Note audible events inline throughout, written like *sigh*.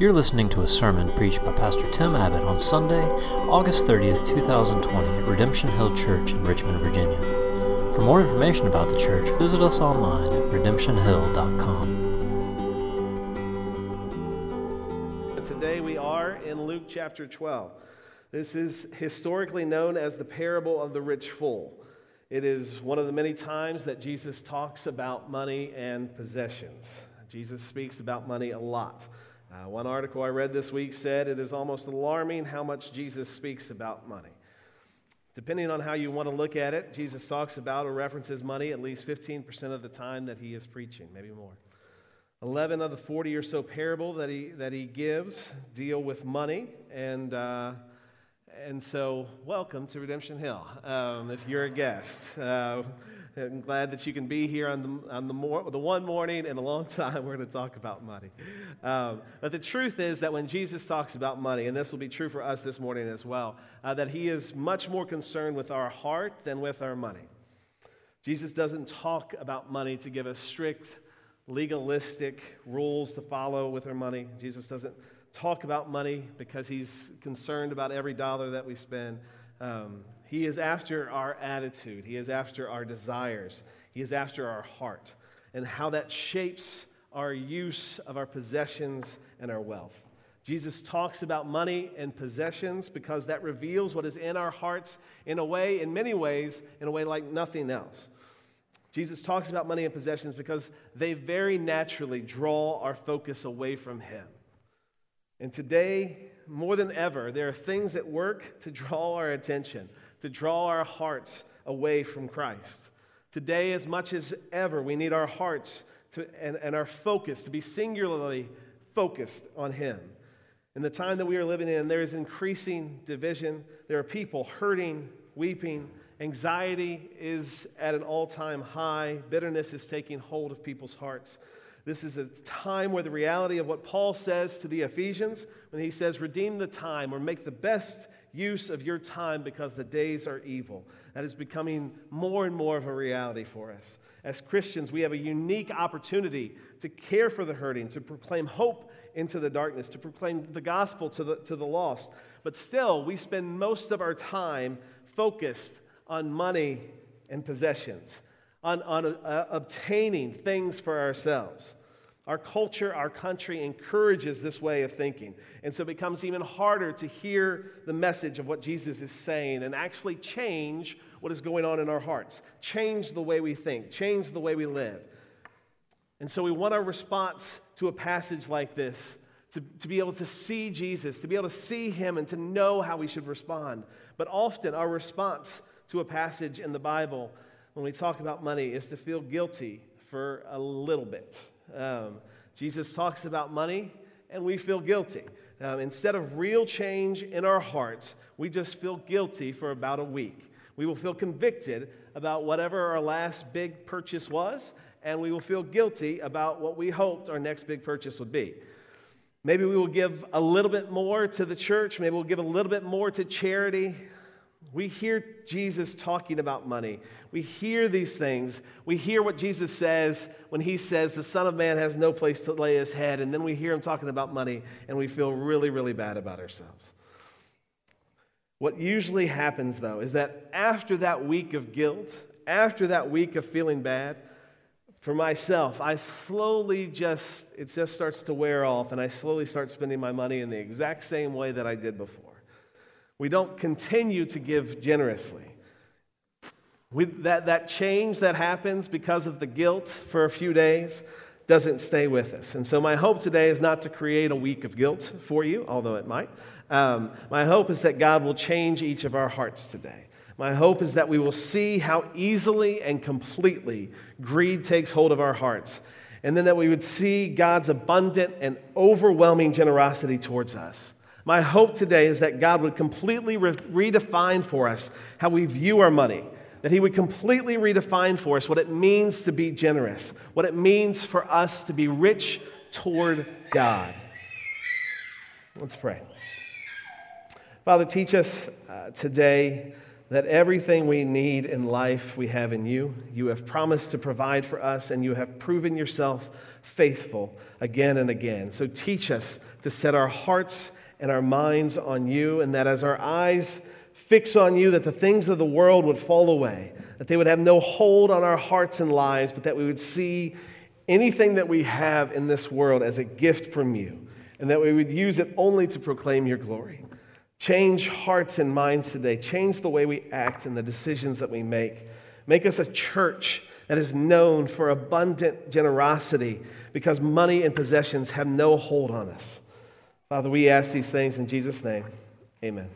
You're listening to a sermon preached by Pastor Tim Abbott on Sunday, August 30th, 2020 at Redemption Hill Church in Richmond, Virginia. For more information about the church, visit us online at redemptionhill.com. Today we are in Luke chapter 12. This is historically known as the parable of the rich fool. It is one of the many times that Jesus talks about money and possessions. Jesus speaks about money a lot. Uh, one article I read this week said it is almost alarming how much Jesus speaks about money. Depending on how you want to look at it, Jesus talks about or references money at least 15% of the time that he is preaching, maybe more. 11 of the 40 or so parable that he, that he gives deal with money. And, uh, and so, welcome to Redemption Hill um, if you're a guest. Uh, I'm glad that you can be here on the, on the, the one morning in a long *laughs* time we're going to talk about money. Um, but the truth is that when Jesus talks about money, and this will be true for us this morning as well, uh, that he is much more concerned with our heart than with our money. Jesus doesn't talk about money to give us strict, legalistic rules to follow with our money. Jesus doesn't talk about money because he's concerned about every dollar that we spend. Um, he is after our attitude, He is after our desires, He is after our heart, and how that shapes our use of our possessions and our wealth. Jesus talks about money and possessions because that reveals what is in our hearts in a way, in many ways, in a way like nothing else. Jesus talks about money and possessions because they very naturally draw our focus away from Him. And today, more than ever, there are things at work to draw our attention to draw our hearts away from Christ. Today, as much as ever, we need our hearts to, and, and our focus to be singularly focused on Him. In the time that we are living in, there is increasing division. There are people hurting, weeping. Anxiety is at an all time high. Bitterness is taking hold of people's hearts. This is a time where the reality of what Paul says to the Ephesians, when he says, redeem the time or make the best use of your time because the days are evil. That is becoming more and more of a reality for us. As Christians, we have a unique opportunity to care for the hurting, to proclaim hope into the darkness, to proclaim the gospel to the, to the lost. But still, we spend most of our time focused on money and possessions, on, on uh, obtaining things for ourselves. Our culture, our country encourages this way of thinking. And so it becomes even harder to hear the message of what Jesus is saying and actually change what is going on in our hearts, change the way we think, change the way we live. And so we want our response to a passage like this to, to be able to see Jesus, to be able to see him, and to know how we should respond. But often our response to a passage in the Bible when we talk about money is to feel guilty for a little bit. Um, Jesus talks about money, and we feel guilty. Um, instead of real change in our hearts, we just feel guilty for about a week. We will feel convicted about whatever our last big purchase was, and we will feel guilty about what we hoped our next big purchase would be. Maybe we will give a little bit more to the church, maybe we'll give a little bit more to charity, we hear Jesus talking about money. We hear these things. We hear what Jesus says when he says the Son of Man has no place to lay his head. And then we hear him talking about money and we feel really, really bad about ourselves. What usually happens, though, is that after that week of guilt, after that week of feeling bad, for myself, I slowly just, it just starts to wear off and I slowly start spending my money in the exact same way that I did before. We don't continue to give generously. We, that, that change that happens because of the guilt for a few days doesn't stay with us. And so, my hope today is not to create a week of guilt for you, although it might. Um, my hope is that God will change each of our hearts today. My hope is that we will see how easily and completely greed takes hold of our hearts, and then that we would see God's abundant and overwhelming generosity towards us. My hope today is that God would completely re- redefine for us how we view our money, that He would completely redefine for us what it means to be generous, what it means for us to be rich toward God. Let's pray. Father, teach us uh, today that everything we need in life we have in you. You have promised to provide for us, and you have proven yourself faithful again and again. So teach us to set our hearts and our minds on you, and that as our eyes fix on you, that the things of the world would fall away, that they would have no hold on our hearts and lives, but that we would see anything that we have in this world as a gift from you, and that we would use it only to proclaim your glory. Change hearts and minds today. Change the way we act and the decisions that we make. Make us a church that is known for abundant generosity because money and possessions have no hold on us. Father, we ask these things in Jesus' name. Amen.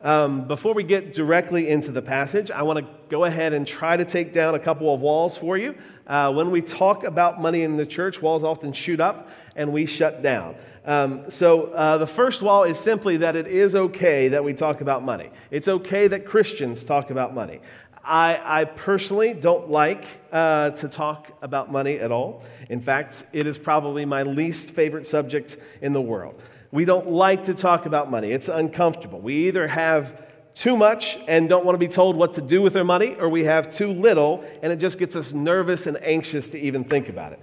Um, before we get directly into the passage, I want to go ahead and try to take down a couple of walls for you. Uh, when we talk about money in the church, walls often shoot up and we shut down. Um, so, uh, the first wall is simply that it is okay that we talk about money. It's okay that Christians talk about money. I, I personally don't like uh, to talk about money at all. In fact, it is probably my least favorite subject in the world. We don't like to talk about money, it's uncomfortable. We either have too much and don't want to be told what to do with our money, or we have too little and it just gets us nervous and anxious to even think about it.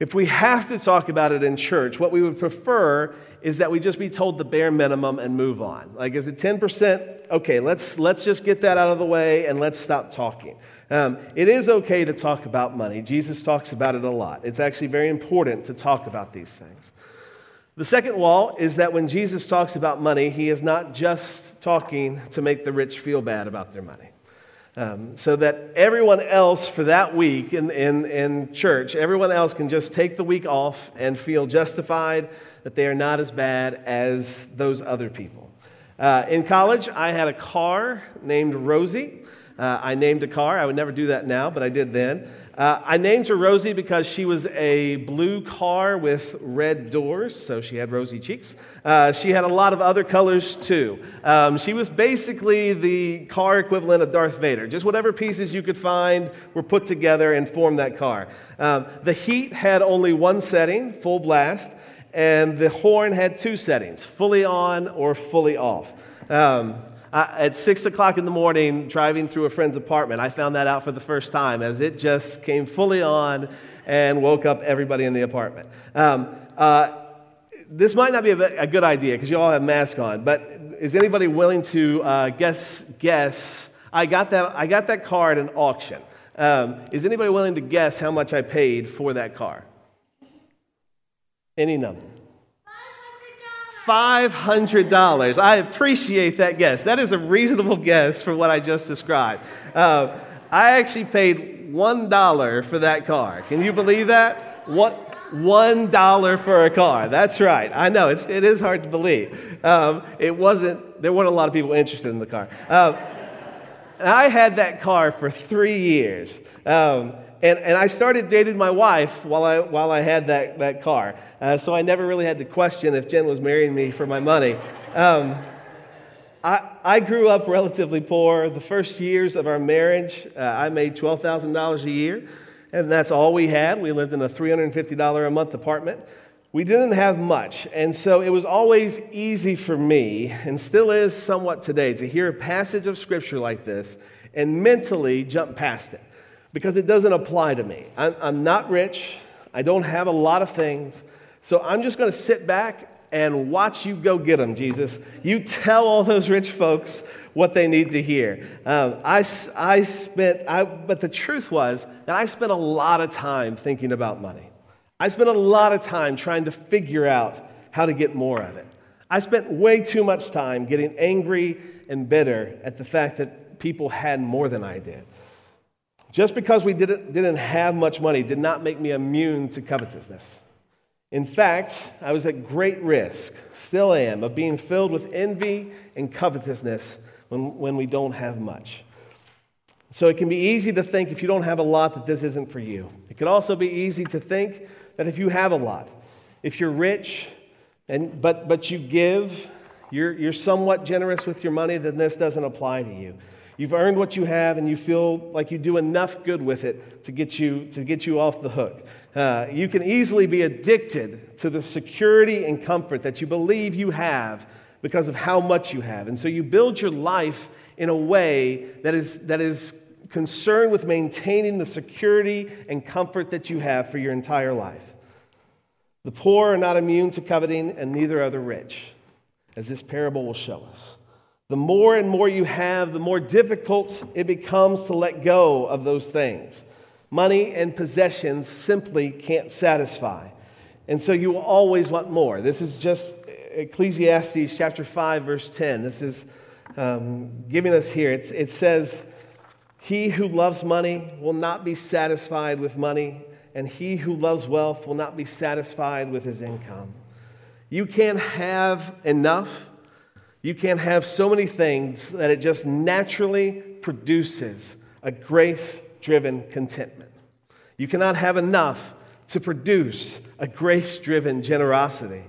If we have to talk about it in church, what we would prefer is that we just be told the bare minimum and move on. Like, is it 10%? Okay, let's, let's just get that out of the way and let's stop talking. Um, it is okay to talk about money. Jesus talks about it a lot. It's actually very important to talk about these things. The second wall is that when Jesus talks about money, he is not just talking to make the rich feel bad about their money. Um, so that everyone else for that week in, in, in church, everyone else can just take the week off and feel justified that they are not as bad as those other people. Uh, in college, I had a car named Rosie. Uh, I named a car. I would never do that now, but I did then. Uh, I named her Rosie because she was a blue car with red doors, so she had rosy cheeks. Uh, she had a lot of other colors too. Um, she was basically the car equivalent of Darth Vader. Just whatever pieces you could find were put together and formed that car. Um, the heat had only one setting, full blast, and the horn had two settings, fully on or fully off. Um, I, at six o'clock in the morning, driving through a friend's apartment, I found that out for the first time as it just came fully on and woke up everybody in the apartment. Um, uh, this might not be a, a good idea because you all have masks on, but is anybody willing to uh, guess? Guess I got that. I got that car at an auction. Um, is anybody willing to guess how much I paid for that car? Any number. $500. I appreciate that guess. That is a reasonable guess for what I just described. Uh, I actually paid $1 for that car. Can you believe that? What? One dollar for a car. That's right. I know it's, it is hard to believe. Um, it wasn't. There weren't a lot of people interested in the car. Um, I had that car for three years. Um, and, and I started dating my wife while I, while I had that, that car. Uh, so I never really had to question if Jen was marrying me for my money. Um, I, I grew up relatively poor. The first years of our marriage, uh, I made $12,000 a year, and that's all we had. We lived in a $350 a month apartment. We didn't have much, and so it was always easy for me, and still is somewhat today, to hear a passage of scripture like this and mentally jump past it because it doesn't apply to me. I'm, I'm not rich, I don't have a lot of things, so I'm just going to sit back and watch you go get them, Jesus. You tell all those rich folks what they need to hear. Um, I, I spent, I, but the truth was that I spent a lot of time thinking about money. I spent a lot of time trying to figure out how to get more of it. I spent way too much time getting angry and bitter at the fact that people had more than I did. Just because we didn't, didn't have much money did not make me immune to covetousness. In fact, I was at great risk, still am, of being filled with envy and covetousness when, when we don't have much. So it can be easy to think if you don't have a lot that this isn't for you. It can also be easy to think that if you have a lot, if you're rich, and, but, but you give, you're, you're somewhat generous with your money, then this doesn't apply to you. You've earned what you have, and you feel like you do enough good with it to get you, to get you off the hook. Uh, you can easily be addicted to the security and comfort that you believe you have because of how much you have. And so you build your life in a way that is, that is concerned with maintaining the security and comfort that you have for your entire life. The poor are not immune to coveting, and neither are the rich, as this parable will show us. The more and more you have, the more difficult it becomes to let go of those things. Money and possessions simply can't satisfy. And so you will always want more. This is just Ecclesiastes chapter 5, verse 10. This is um, giving us here. It's, it says, He who loves money will not be satisfied with money, and he who loves wealth will not be satisfied with his income. You can't have enough. You can't have so many things that it just naturally produces a grace driven contentment. You cannot have enough to produce a grace driven generosity.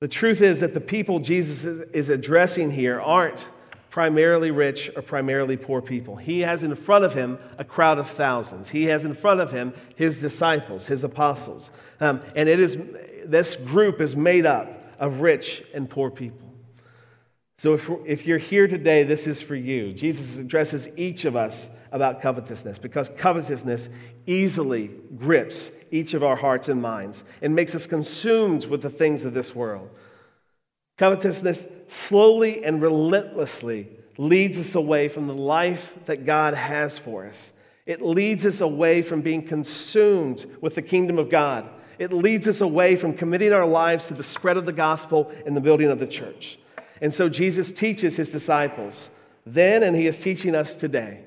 The truth is that the people Jesus is addressing here aren't primarily rich or primarily poor people. He has in front of him a crowd of thousands. He has in front of him his disciples, his apostles. Um, and it is, this group is made up of rich and poor people. So if, if you're here today, this is for you. Jesus addresses each of us about covetousness because covetousness easily grips each of our hearts and minds and makes us consumed with the things of this world. Covetousness slowly and relentlessly leads us away from the life that God has for us. It leads us away from being consumed with the kingdom of God. It leads us away from committing our lives to the spread of the gospel and the building of the church. And so Jesus teaches his disciples then, and he is teaching us today.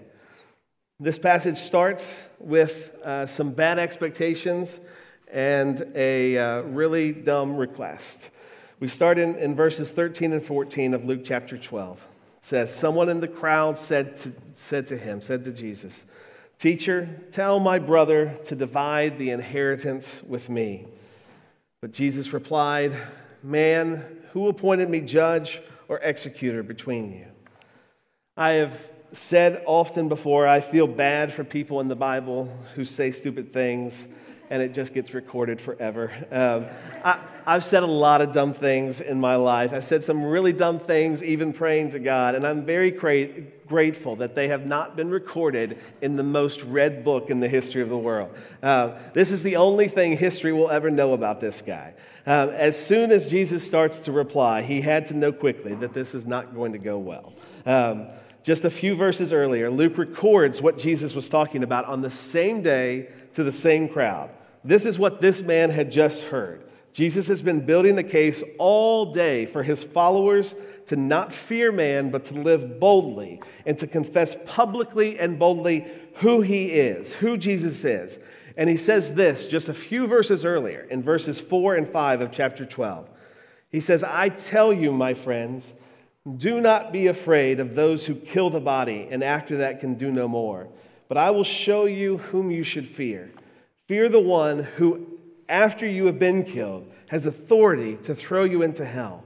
This passage starts with uh, some bad expectations and a uh, really dumb request. We start in, in verses 13 and 14 of Luke chapter 12. It says, Someone in the crowd said to, said to him, said to Jesus, Teacher, tell my brother to divide the inheritance with me. But Jesus replied, Man, who appointed me judge or executor between you? I have said often before, I feel bad for people in the Bible who say stupid things and it just gets recorded forever. Um, I, have said a lot of dumb things in my life. I've said some really dumb things, even praying to God, and I'm very cra- grateful that they have not been recorded in the most read book in the history of the world. Uh, this is the only thing history will ever know about this guy. Um, as soon as Jesus starts to reply, he had to know quickly that this is not going to go well. Um, just a few verses earlier, Luke records what Jesus was talking about on the same day to the same crowd. This is what this man had just heard. Jesus has been building the case all day for his followers to not fear man, but to live boldly and to confess publicly and boldly who he is, who Jesus is. And he says this just a few verses earlier in verses 4 and 5 of chapter 12. He says, I tell you, my friends, do not be afraid of those who kill the body and after that can do no more. But I will show you whom you should fear. Fear the one who, after you have been killed, has authority to throw you into hell.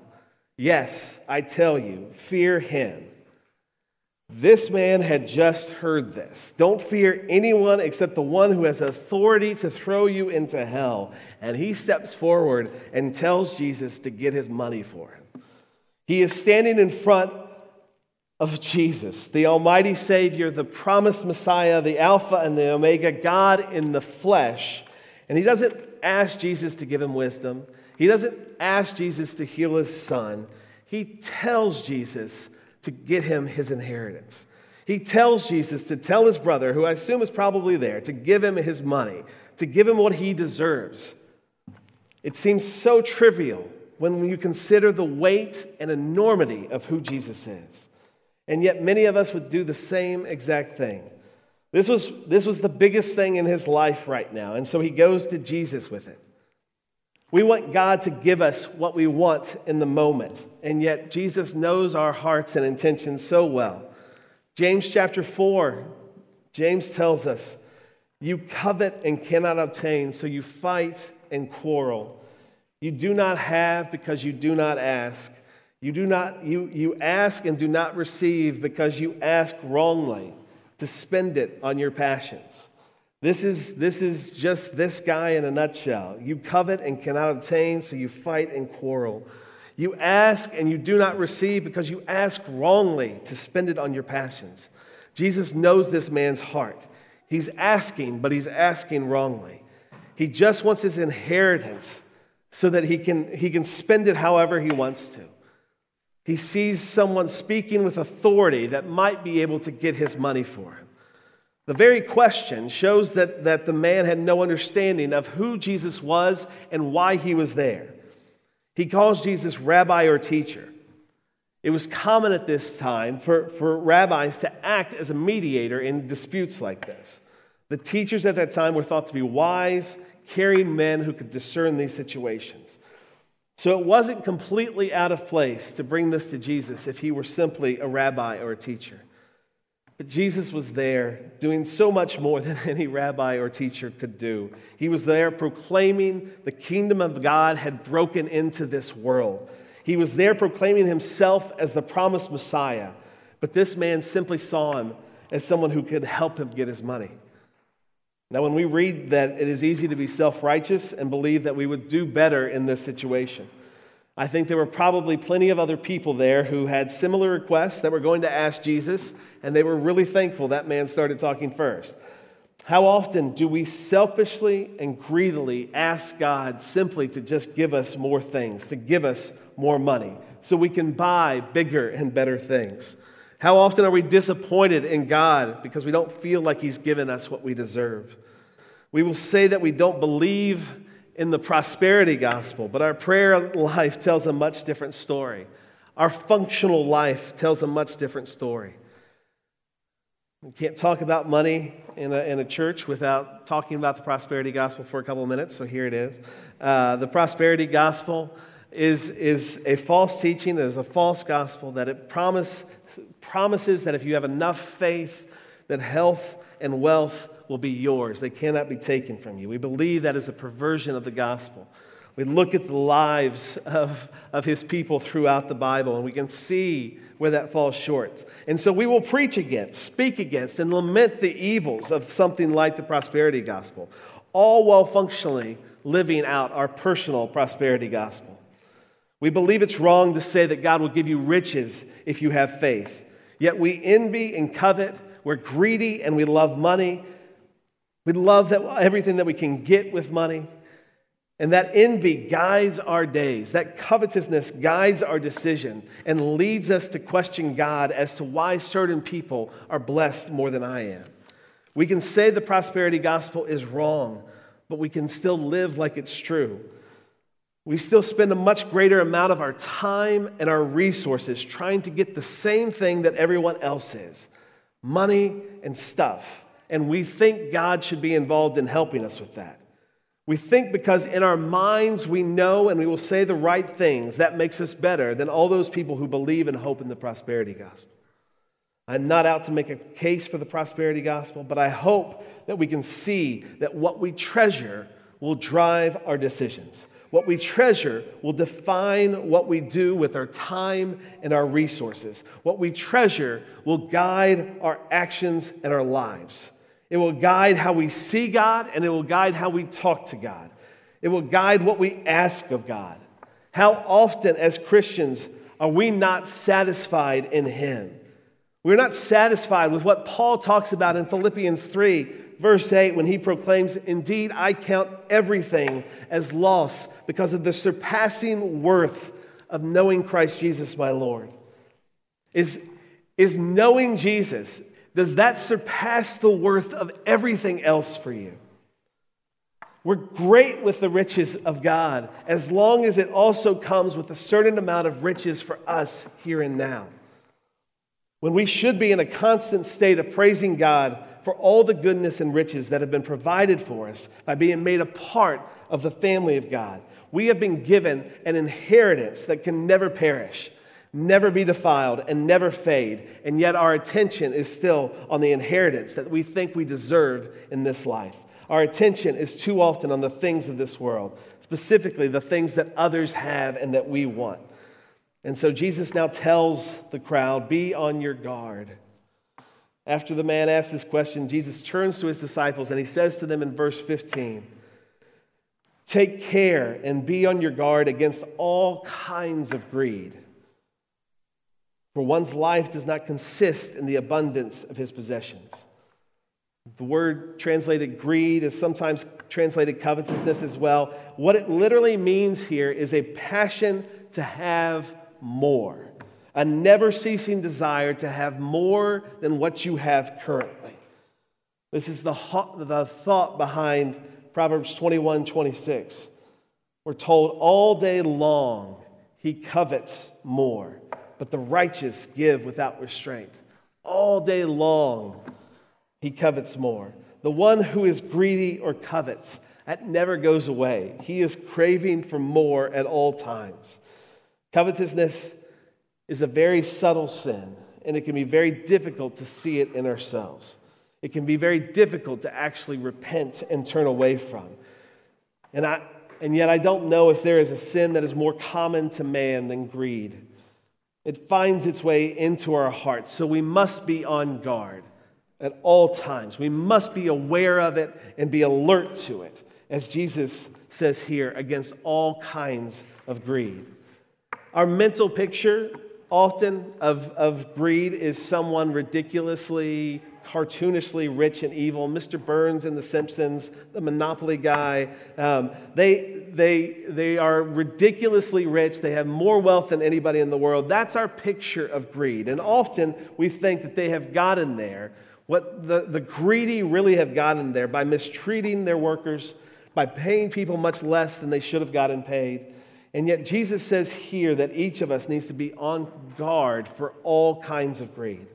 Yes, I tell you, fear him. This man had just heard this. Don't fear anyone except the one who has authority to throw you into hell. And he steps forward and tells Jesus to get his money for him. He is standing in front of Jesus, the Almighty Savior, the promised Messiah, the Alpha and the Omega, God in the flesh. And he doesn't ask Jesus to give him wisdom, he doesn't ask Jesus to heal his son. He tells Jesus to get him his inheritance. He tells Jesus to tell his brother, who I assume is probably there, to give him his money, to give him what he deserves. It seems so trivial when you consider the weight and enormity of who Jesus is. And yet, many of us would do the same exact thing. This was, this was the biggest thing in his life right now, and so he goes to Jesus with it. We want God to give us what we want in the moment, and yet Jesus knows our hearts and intentions so well. James chapter 4, James tells us, You covet and cannot obtain, so you fight and quarrel. You do not have because you do not ask. You, do not, you, you ask and do not receive because you ask wrongly to spend it on your passions. This is, this is just this guy in a nutshell. You covet and cannot obtain, so you fight and quarrel. You ask and you do not receive because you ask wrongly to spend it on your passions. Jesus knows this man's heart. He's asking, but he's asking wrongly. He just wants his inheritance so that he can, he can spend it however he wants to. He sees someone speaking with authority that might be able to get his money for him. The very question shows that, that the man had no understanding of who Jesus was and why he was there. He calls Jesus rabbi or teacher. It was common at this time for, for rabbis to act as a mediator in disputes like this. The teachers at that time were thought to be wise, caring men who could discern these situations. So it wasn't completely out of place to bring this to Jesus if he were simply a rabbi or a teacher. But Jesus was there doing so much more *laughs* than any rabbi or teacher could do. He was there proclaiming the kingdom of God had broken into this world. He was there proclaiming himself as the promised Messiah. But this man simply saw him as someone who could help him get his money. Now, when we read that it is easy to be self righteous and believe that we would do better in this situation, I think there were probably plenty of other people there who had similar requests that were going to ask Jesus, and they were really thankful that man started talking first. How often do we selfishly and greedily ask God simply to just give us more things, to give us more money, so we can buy bigger and better things? How often are we disappointed in God because we don't feel like He's given us what we deserve? We will say that we don't believe in the prosperity gospel, but our prayer life tells a much different story. Our functional life tells a much different story. We can't talk about money in a, in a church without talking about the prosperity gospel for a couple of minutes, so here it is. Uh, the prosperity gospel is, is a false teaching, it is a false gospel that it promise, promises that if you have enough faith, that health and wealth will be yours. They cannot be taken from you. We believe that is a perversion of the gospel. We look at the lives of, of his people throughout the Bible, and we can see where that falls short. And so we will preach against, speak against, and lament the evils of something like the prosperity gospel, all while functionally living out our personal prosperity gospel. We believe it's wrong to say that God will give you riches if you have faith. Yet we envy and covet, we're greedy and we love money. We love that everything that we can get with money. And that envy guides our days. That covetousness guides our decision and leads us to question God as to why certain people are blessed more than I am. We can say the prosperity gospel is wrong, but we can still live like it's true. We still spend a much greater amount of our time and our resources trying to get the same thing that everyone else is money and stuff. And we think God should be involved in helping us with that. We think because in our minds we know and we will say the right things, that makes us better than all those people who believe and hope in the prosperity gospel. I'm not out to make a case for the prosperity gospel, but I hope that we can see that what we treasure will drive our decisions. What we treasure will define what we do with our time and our resources. What we treasure will guide our actions and our lives. It will guide how we see God and it will guide how we talk to God. It will guide what we ask of God. How often, as Christians, are we not satisfied in Him? We're not satisfied with what Paul talks about in Philippians 3, verse 8, when he proclaims, Indeed, I count everything as loss because of the surpassing worth of knowing Christ Jesus, my Lord. Is, is knowing Jesus, does that surpass the worth of everything else for you? We're great with the riches of God as long as it also comes with a certain amount of riches for us here and now. When we should be in a constant state of praising God for all the goodness and riches that have been provided for us by being made a part of the family of God. We have been given an inheritance that can never perish never be defiled, and never fade. And yet our attention is still on the inheritance that we think we deserve in this life. Our attention is too often on the things of this world, specifically the things that others have and that we want. And so Jesus now tells the crowd, Be on your guard. After the man asked this question, Jesus turns to his disciples and he says to them in verse 15, Take care and be on your guard against all kinds of greed. For one's life does not consist in the abundance of his possessions. The word translated greed is sometimes translated covetousness as well. What it literally means here is a passion to have more, a never ceasing desire to have more than what you have currently. This is the, the thought behind Proverbs 21 26. We're told all day long he covets more, but the righteous give without restraint. All day long he covets more. The one who is greedy or covets, that never goes away. He is craving for more at all times. Covetousness is a very subtle sin, and it can be very difficult to see it in ourselves. It can be very difficult to actually repent and turn away from. And, I, and yet, I don't know if there is a sin that is more common to man than greed. It finds its way into our hearts, so we must be on guard at all times. We must be aware of it and be alert to it, as Jesus says here, against all kinds of greed. Our mental picture often of, of greed is someone ridiculously, cartoonishly rich and evil. Mr. Burns in The Simpsons, the Monopoly guy. Um, they, they, they are ridiculously rich. They have more wealth than anybody in the world. That's our picture of greed. And often we think that they have gotten there what the, the greedy really have gotten there by mistreating their workers, by paying people much less than they should have gotten paid. And yet, Jesus says here that each of us needs to be on guard for all kinds of greed.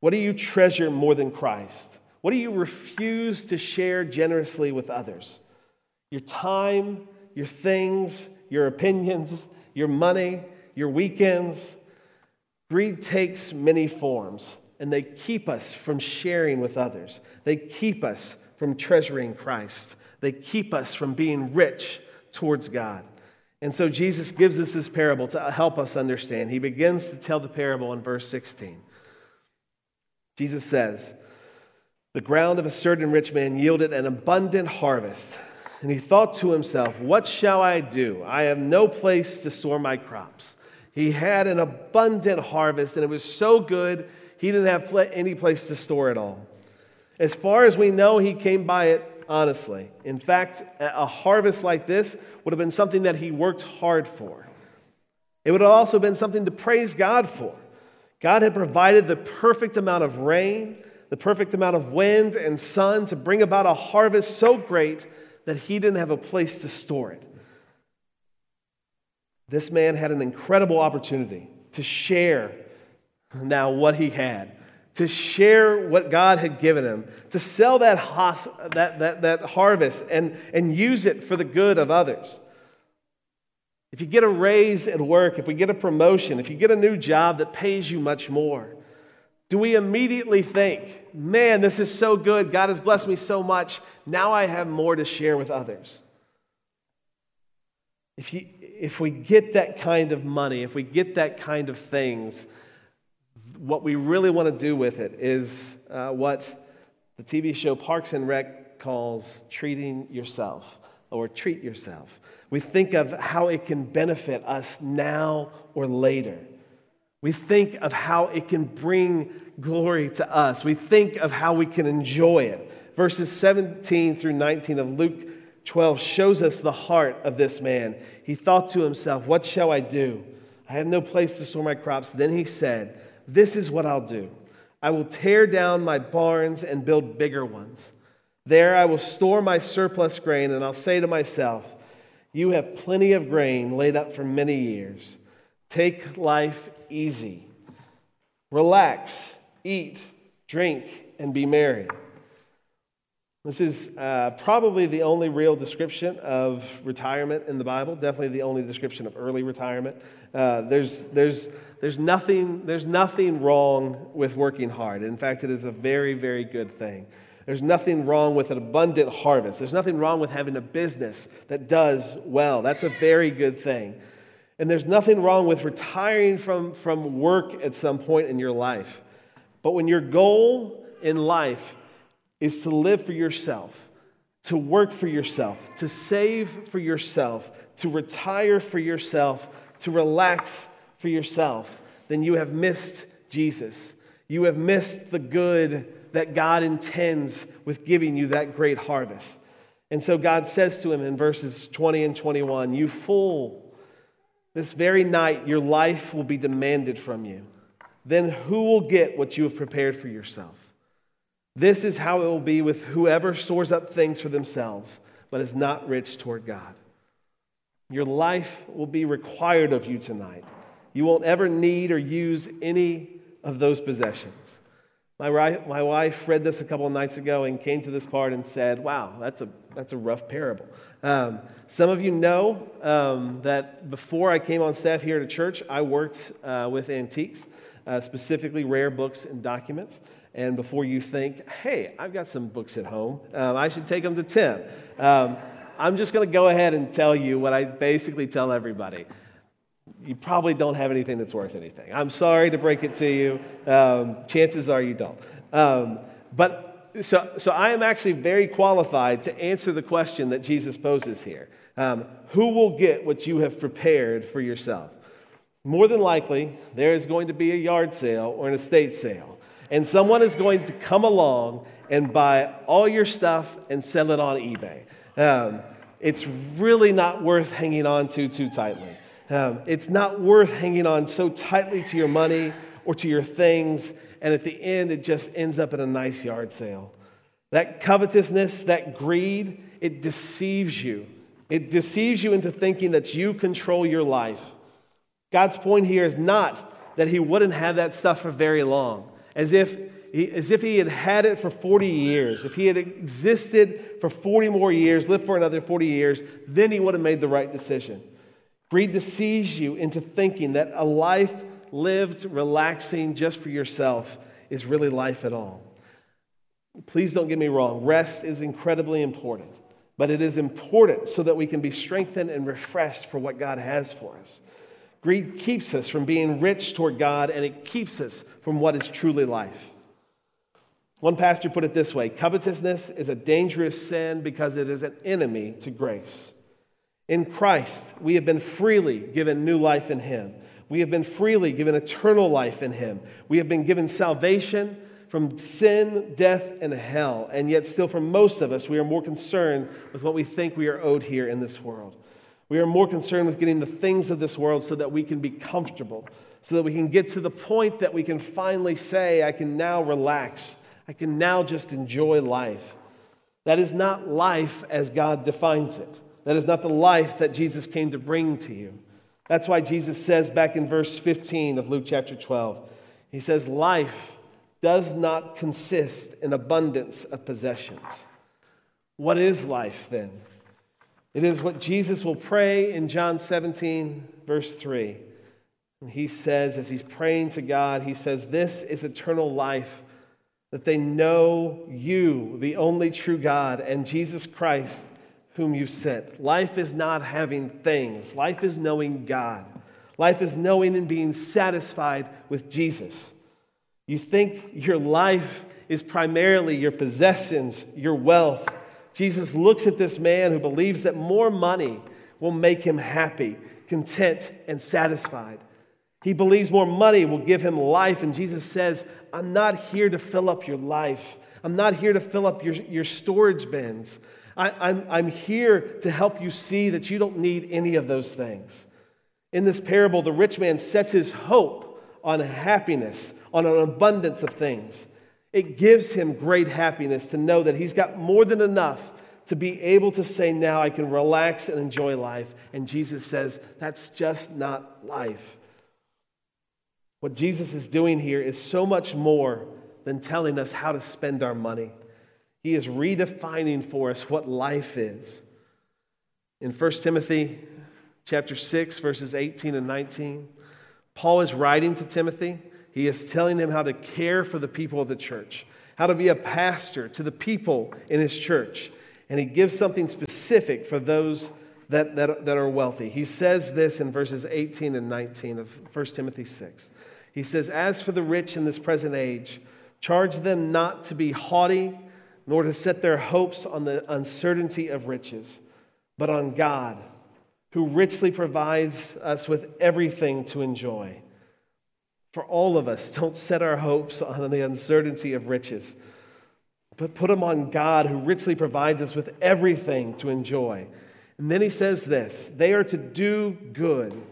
What do you treasure more than Christ? What do you refuse to share generously with others? Your time, your things, your opinions, your money, your weekends. Greed takes many forms and they keep us from sharing with others. They keep us from treasuring Christ. They keep us from being rich towards God. And so Jesus gives us this parable to help us understand. He begins to tell the parable in verse 16. Jesus says, The ground of a certain rich man yielded an abundant harvest. And he thought to himself, What shall I do? I have no place to store my crops. He had an abundant harvest, and it was so good he didn't have any place to store it all. As far as we know, he came by it honestly. In fact, a harvest like this would have been something that he worked hard for. It would have also been something to praise God for. God had provided the perfect amount of rain, the perfect amount of wind and sun to bring about a harvest so great that he didn't have a place to store it. This man had an incredible opportunity to share now what he had, to share what God had given him, to sell that, hos- that, that, that harvest and, and use it for the good of others. If you get a raise at work, if we get a promotion, if you get a new job that pays you much more, do we immediately think, man, this is so good. God has blessed me so much. Now I have more to share with others? If, you, if we get that kind of money, if we get that kind of things, what we really want to do with it is uh, what the TV show Parks and Rec calls treating yourself or treat yourself. We think of how it can benefit us now or later. We think of how it can bring glory to us. We think of how we can enjoy it. Verses 17 through 19 of Luke 12 shows us the heart of this man. He thought to himself, What shall I do? I have no place to store my crops. Then he said, this is what I'll do I will tear down my barns and build bigger ones. There I will store my surplus grain, and I'll say to myself, You have plenty of grain laid up for many years. Take life easy. Relax, eat, drink, and be merry. This is uh, probably the only real description of retirement in the Bible, definitely the only description of early retirement. Uh, there's, there's, there's, nothing, there's nothing wrong with working hard. In fact, it is a very, very good thing. There's nothing wrong with an abundant harvest. There's nothing wrong with having a business that does well. That's a very good thing. And there's nothing wrong with retiring from, from work at some point in your life. But when your goal in life is to live for yourself, to work for yourself, to save for yourself, to retire for yourself, to relax for yourself, then you have missed Jesus. You have missed the good that God intends with giving you that great harvest. And so God says to him in verses 20 and 21 You fool, this very night your life will be demanded from you. Then who will get what you have prepared for yourself? This is how it will be with whoever stores up things for themselves, but is not rich toward God. Your life will be required of you tonight. You won't ever need or use any of those possessions. My, my wife read this a couple of nights ago and came to this part and said, Wow, that's a, that's a rough parable. Um, some of you know um, that before I came on staff here at a church, I worked uh, with antiques, uh, specifically rare books and documents. And before you think, hey, I've got some books at home, um, I should take them to Tim. Um, I'm just going to go ahead and tell you what I basically tell everybody. You probably don't have anything that's worth anything. I'm sorry to break it to you. Um, chances are you don't. Um, but so, so I am actually very qualified to answer the question that Jesus poses here. Um, who will get what you have prepared for yourself? More than likely, there is going to be a yard sale or an estate sale, and someone is going to come along and buy all your stuff and sell it on eBay. Um, it's really not worth hanging on to too tightly. Um, it's not worth hanging on so tightly to your money or to your things, and at the end, it just ends up in a nice yard sale. That covetousness, that greed, it deceives you. It deceives you into thinking that you control your life. God's point here is not that He wouldn't have that stuff for very long, as if as if he had had it for 40 years. If he had existed for 40 more years, lived for another 40 years, then he would have made the right decision. Greed deceives you into thinking that a life lived relaxing just for yourself is really life at all. Please don't get me wrong, rest is incredibly important, but it is important so that we can be strengthened and refreshed for what God has for us. Greed keeps us from being rich toward God, and it keeps us from what is truly life. One pastor put it this way covetousness is a dangerous sin because it is an enemy to grace. In Christ, we have been freely given new life in Him. We have been freely given eternal life in Him. We have been given salvation from sin, death, and hell. And yet, still, for most of us, we are more concerned with what we think we are owed here in this world. We are more concerned with getting the things of this world so that we can be comfortable, so that we can get to the point that we can finally say, I can now relax I can now just enjoy life. That is not life as God defines it. That is not the life that Jesus came to bring to you. That's why Jesus says back in verse 15 of Luke chapter 12, he says, Life does not consist in abundance of possessions. What is life then? It is what Jesus will pray in John 17, verse 3. And he says, as he's praying to God, he says, This is eternal life that they know you, the only true God, and Jesus Christ, whom you sent. Life is not having things, life is knowing God. Life is knowing and being satisfied with Jesus. You think your life is primarily your possessions, your wealth. Jesus looks at this man who believes that more money will make him happy, content, and satisfied. He believes more money will give him life. And Jesus says, I'm not here to fill up your life. I'm not here to fill up your, your storage bins. I, I'm, I'm here to help you see that you don't need any of those things. In this parable, the rich man sets his hope on happiness, on an abundance of things. It gives him great happiness to know that he's got more than enough to be able to say, Now I can relax and enjoy life. And Jesus says, That's just not life. What Jesus is doing here is so much more than telling us how to spend our money. He is redefining for us what life is. In 1 Timothy chapter 6 verses 18 and 19, Paul is writing to Timothy. He is telling him how to care for the people of the church, how to be a pastor to the people in his church. And he gives something specific for those that, that, that are wealthy. He says this in verses 18 and 19 of 1 Timothy 6. He says, As for the rich in this present age, charge them not to be haughty, nor to set their hopes on the uncertainty of riches, but on God, who richly provides us with everything to enjoy. For all of us, don't set our hopes on the uncertainty of riches, but put them on God, who richly provides us with everything to enjoy. And then he says this they are to do good,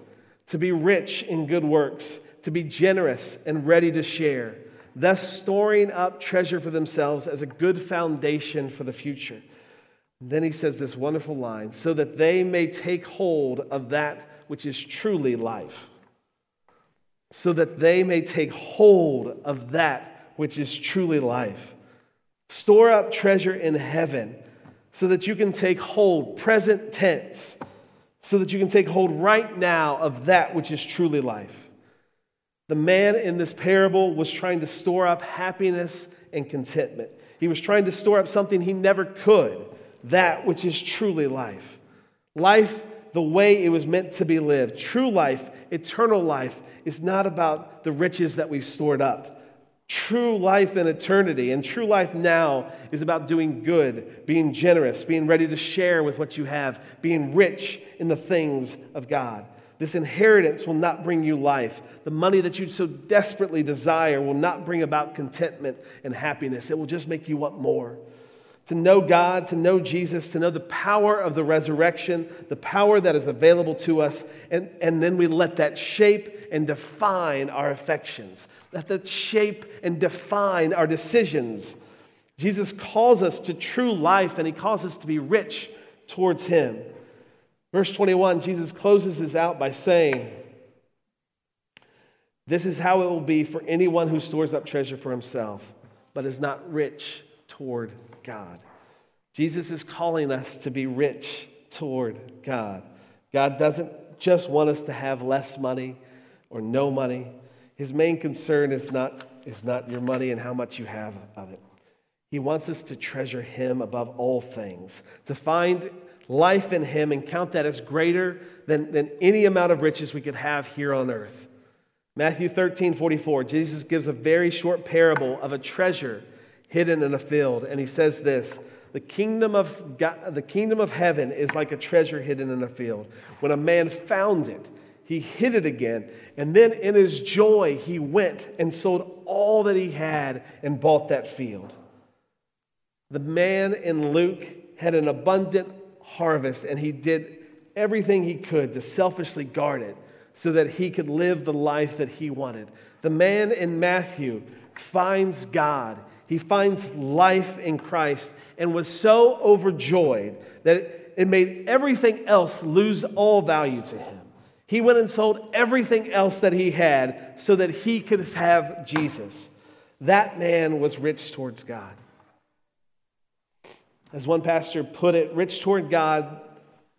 to be rich in good works, to be generous and ready to share thus storing up treasure for themselves as a good foundation for the future. And then he says this wonderful line so that they may take hold of that which is truly life. So that they may take hold of that which is truly life. Store up treasure in heaven so that you can take hold, present tense, so that you can take hold right now of that which is truly life. The man in this parable was trying to store up happiness and contentment. He was trying to store up something he never could, that which is truly life. Life the way it was meant to be lived. True life, eternal life, is not about the riches that we've stored up. True life in eternity and true life now is about doing good, being generous, being ready to share with what you have, being rich in the things of God. This inheritance will not bring you life. The money that you so desperately desire will not bring about contentment and happiness. It will just make you want more. To know God, to know Jesus, to know the power of the resurrection, the power that is available to us, and, and then we let that shape and define our affections. Let that shape and define our decisions. Jesus calls us to true life and he calls us to be rich towards him. Verse 21, Jesus closes this out by saying, This is how it will be for anyone who stores up treasure for himself, but is not rich toward God. Jesus is calling us to be rich toward God. God doesn't just want us to have less money or no money. His main concern is not, is not your money and how much you have of it. He wants us to treasure Him above all things, to find life in Him and count that as greater than, than any amount of riches we could have here on earth. Matthew 13, 44, Jesus gives a very short parable of a treasure hidden in a field. And he says this the kingdom, of God, the kingdom of heaven is like a treasure hidden in a field. When a man found it, he hid it again. And then in his joy, he went and sold all that he had and bought that field. The man in Luke had an abundant harvest, and he did everything he could to selfishly guard it so that he could live the life that he wanted. The man in Matthew finds God, he finds life in Christ, and was so overjoyed that it made everything else lose all value to him. He went and sold everything else that he had so that he could have Jesus. That man was rich towards God. As one pastor put it, rich toward God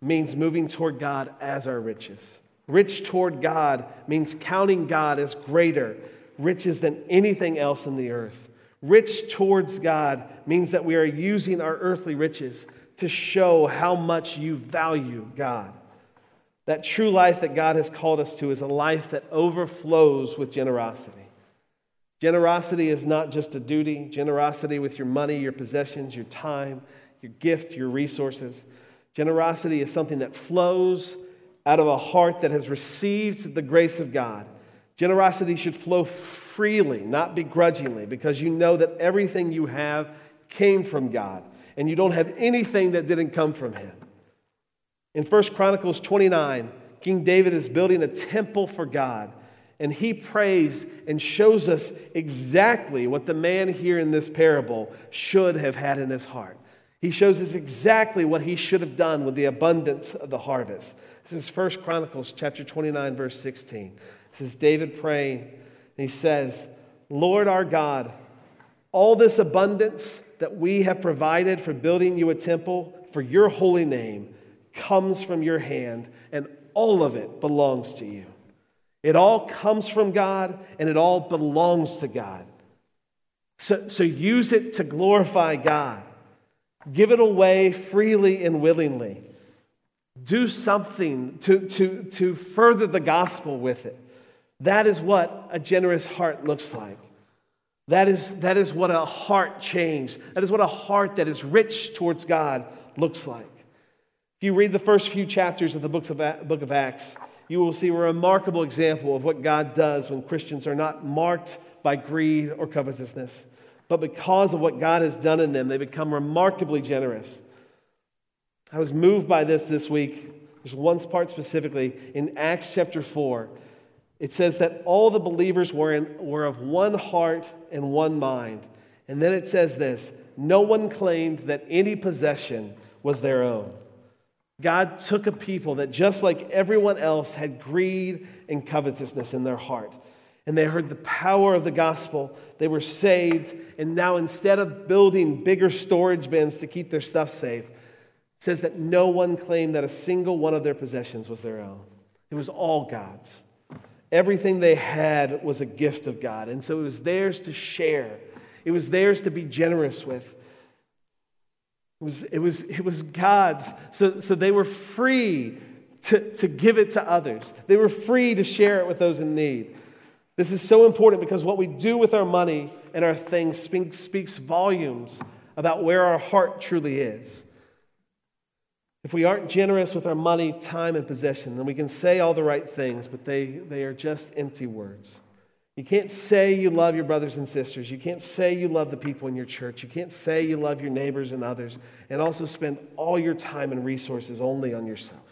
means moving toward God as our riches. Rich toward God means counting God as greater riches than anything else in the earth. Rich towards God means that we are using our earthly riches to show how much you value God. That true life that God has called us to is a life that overflows with generosity. Generosity is not just a duty, generosity with your money, your possessions, your time, your gift, your resources. Generosity is something that flows out of a heart that has received the grace of God. Generosity should flow freely, not begrudgingly, because you know that everything you have came from God, and you don't have anything that didn't come from Him. In 1 Chronicles 29, King David is building a temple for God, and he prays and shows us exactly what the man here in this parable should have had in his heart. He shows us exactly what he should have done with the abundance of the harvest. This is 1 Chronicles chapter 29, verse 16. This is David praying, and he says, Lord our God, all this abundance that we have provided for building you a temple for your holy name comes from your hand, and all of it belongs to you. It all comes from God, and it all belongs to God. So, so use it to glorify God. Give it away freely and willingly. Do something to, to, to further the gospel with it. That is what a generous heart looks like. That is, that is what a heart change, that is what a heart that is rich towards God looks like. If you read the first few chapters of the books of, book of Acts, you will see a remarkable example of what God does when Christians are not marked by greed or covetousness, but because of what God has done in them, they become remarkably generous. I was moved by this this week. There's one part specifically in Acts chapter 4. It says that all the believers were, in, were of one heart and one mind. And then it says this no one claimed that any possession was their own. God took a people that, just like everyone else, had greed and covetousness in their heart. And they heard the power of the gospel. They were saved. And now, instead of building bigger storage bins to keep their stuff safe, it says that no one claimed that a single one of their possessions was their own. It was all God's. Everything they had was a gift of God. And so it was theirs to share, it was theirs to be generous with. It was, it was, it was God's. So, so they were free to, to give it to others, they were free to share it with those in need. This is so important because what we do with our money and our things speaks volumes about where our heart truly is. If we aren't generous with our money, time, and possession, then we can say all the right things, but they, they are just empty words. You can't say you love your brothers and sisters. You can't say you love the people in your church. You can't say you love your neighbors and others and also spend all your time and resources only on yourself.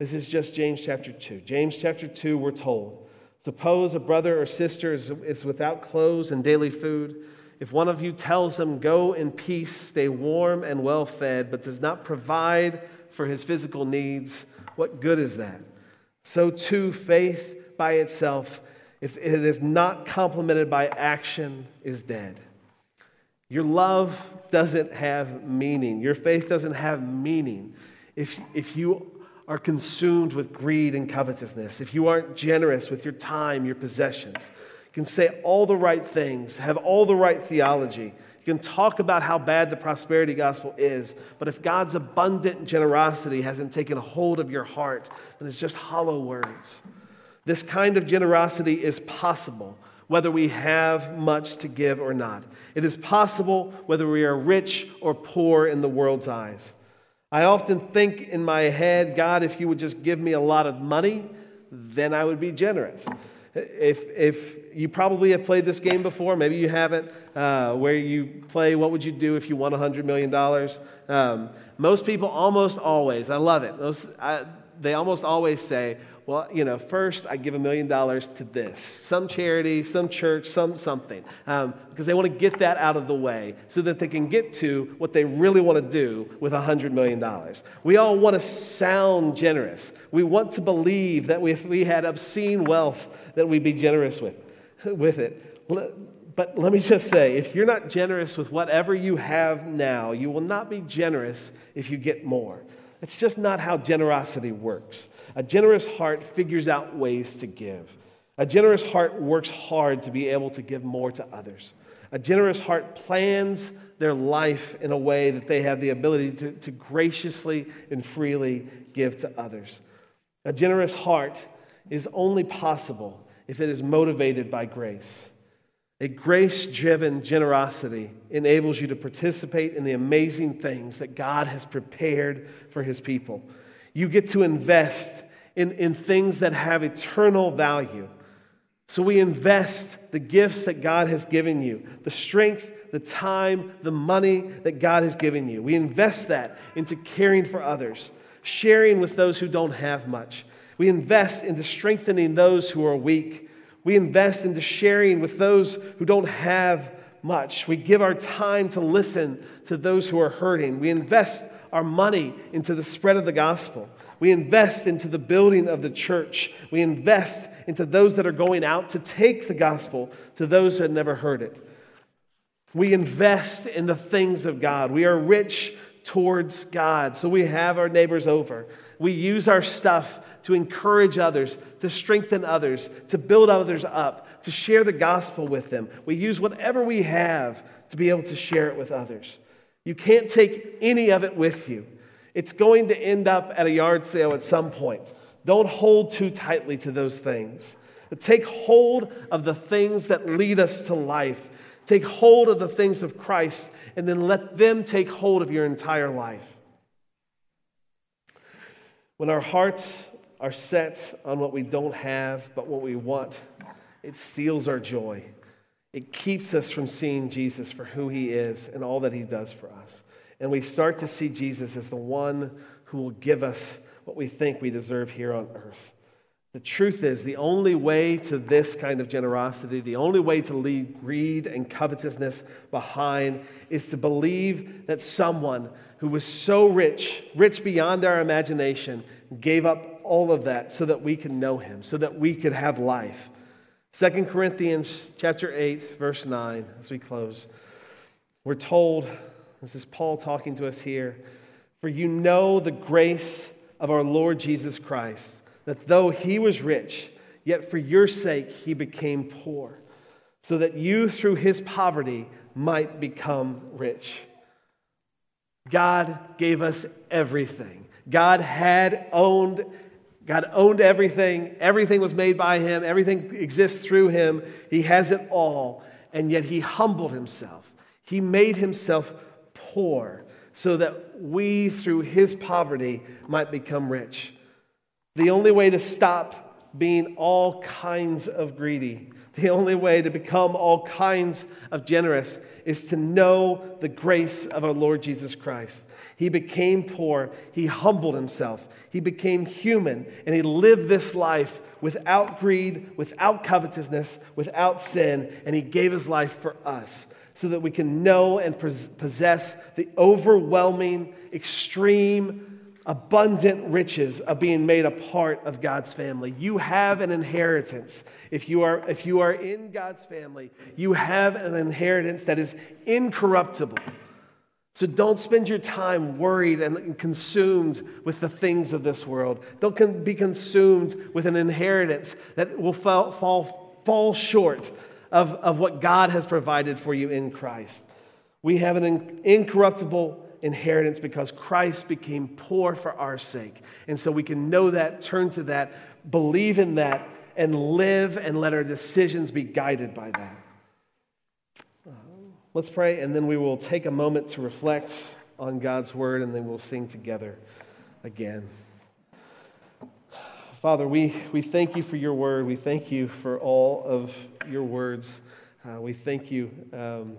This is just James chapter 2. James chapter 2, we're told Suppose a brother or sister is, is without clothes and daily food. If one of you tells him, Go in peace, stay warm and well fed, but does not provide for his physical needs, what good is that? So too, faith by itself if it is not complemented by action, is dead. Your love doesn't have meaning. Your faith doesn't have meaning if, if you are consumed with greed and covetousness, if you aren't generous with your time, your possessions. You can say all the right things, have all the right theology. You can talk about how bad the prosperity gospel is, but if God's abundant generosity hasn't taken hold of your heart, then it's just hollow words. This kind of generosity is possible whether we have much to give or not. It is possible whether we are rich or poor in the world's eyes. I often think in my head, God, if you would just give me a lot of money, then I would be generous. If, if you probably have played this game before, maybe you haven't, uh, where you play what would you do if you won $100 million? Um, most people almost always, I love it, Those, I, they almost always say, well, you know, first I give a million dollars to this, some charity, some church, some something, um, because they want to get that out of the way so that they can get to what they really want to do with a $100 million. We all want to sound generous. We want to believe that if we had obscene wealth, that we'd be generous with, with it. But let me just say if you're not generous with whatever you have now, you will not be generous if you get more. It's just not how generosity works. A generous heart figures out ways to give. A generous heart works hard to be able to give more to others. A generous heart plans their life in a way that they have the ability to, to graciously and freely give to others. A generous heart is only possible if it is motivated by grace. A grace driven generosity enables you to participate in the amazing things that God has prepared for his people. You get to invest in, in things that have eternal value. So we invest the gifts that God has given you, the strength, the time, the money that God has given you. We invest that into caring for others, sharing with those who don't have much. We invest into strengthening those who are weak. We invest into sharing with those who don't have much. We give our time to listen to those who are hurting. We invest our money into the spread of the gospel. We invest into the building of the church. We invest into those that are going out to take the gospel to those who had never heard it. We invest in the things of God. We are rich towards God. So we have our neighbors over. We use our stuff to encourage others, to strengthen others, to build others up, to share the gospel with them. We use whatever we have to be able to share it with others. You can't take any of it with you. It's going to end up at a yard sale at some point. Don't hold too tightly to those things. Take hold of the things that lead us to life Take hold of the things of Christ and then let them take hold of your entire life. When our hearts are set on what we don't have, but what we want, it steals our joy. It keeps us from seeing Jesus for who he is and all that he does for us. And we start to see Jesus as the one who will give us what we think we deserve here on earth. The truth is, the only way to this kind of generosity, the only way to leave greed and covetousness behind, is to believe that someone who was so rich, rich beyond our imagination, gave up all of that so that we could know him, so that we could have life. 2 Corinthians chapter 8, verse 9, as we close, we're told, this is Paul talking to us here, for you know the grace of our Lord Jesus Christ that though he was rich, yet for your sake he became poor, so that you through his poverty might become rich. God gave us everything. God had owned God owned everything. Everything was made by him. Everything exists through him. He has it all. And yet he humbled himself. He made himself poor so that we, through his poverty, might become rich. The only way to stop being all kinds of greedy, the only way to become all kinds of generous is to know the grace of our Lord Jesus Christ. He became poor, he humbled himself, he became human, and he lived this life without greed, without covetousness, without sin, and he gave his life for us so that we can know and possess the overwhelming, extreme, abundant riches of being made a part of God's family. You have an inheritance. If you are, if you are in God's family, you have an inheritance that is incorruptible. So don't spend your time worried and consumed with the things of this world. Don't be consumed with an inheritance that will fall, fall, fall short of, of what God has provided for you in Christ. We have an incorruptible inheritance because Christ became poor for our sake. And so we can know that, turn to that, believe in that, and live and let our decisions be guided by that. Let's pray, and then we will take a moment to reflect on God's word, and then we'll sing together again. Father, we, we thank you for your word. We thank you for all of your words. Uh, we thank you. Um,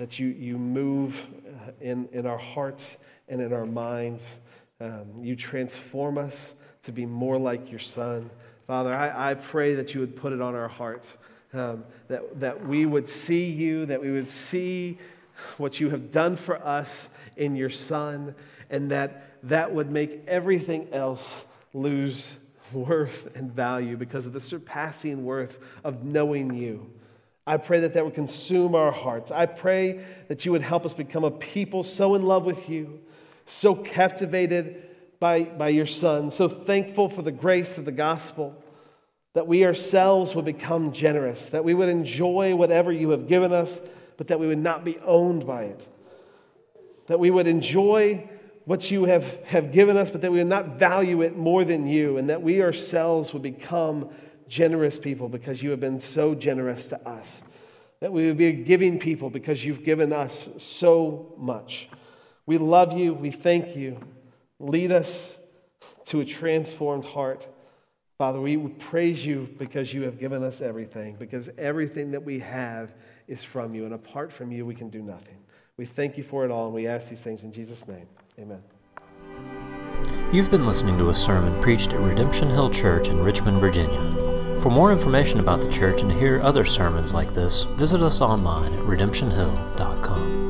that you, you move uh, in, in our hearts and in our minds. Um, you transform us to be more like your Son. Father, I, I pray that you would put it on our hearts, um, that, that we would see you, that we would see what you have done for us in your Son, and that that would make everything else lose worth and value because of the surpassing worth of knowing you. I pray that that would consume our hearts. I pray that you would help us become a people so in love with you, so captivated by, by your Son, so thankful for the grace of the gospel, that we ourselves would become generous, that we would enjoy whatever you have given us, but that we would not be owned by it. That we would enjoy what you have, have given us, but that we would not value it more than you, and that we ourselves would become generous people because you have been so generous to us. That we would be giving people because you've given us so much. We love you. We thank you. Lead us to a transformed heart. Father, we praise you because you have given us everything, because everything that we have is from you, and apart from you, we can do nothing. We thank you for it all, and we ask these things in Jesus' name. Amen. You've been listening to a sermon preached at Redemption Hill Church in Richmond, Virginia. For more information about the church and to hear other sermons like this, visit us online at redemptionhill.com.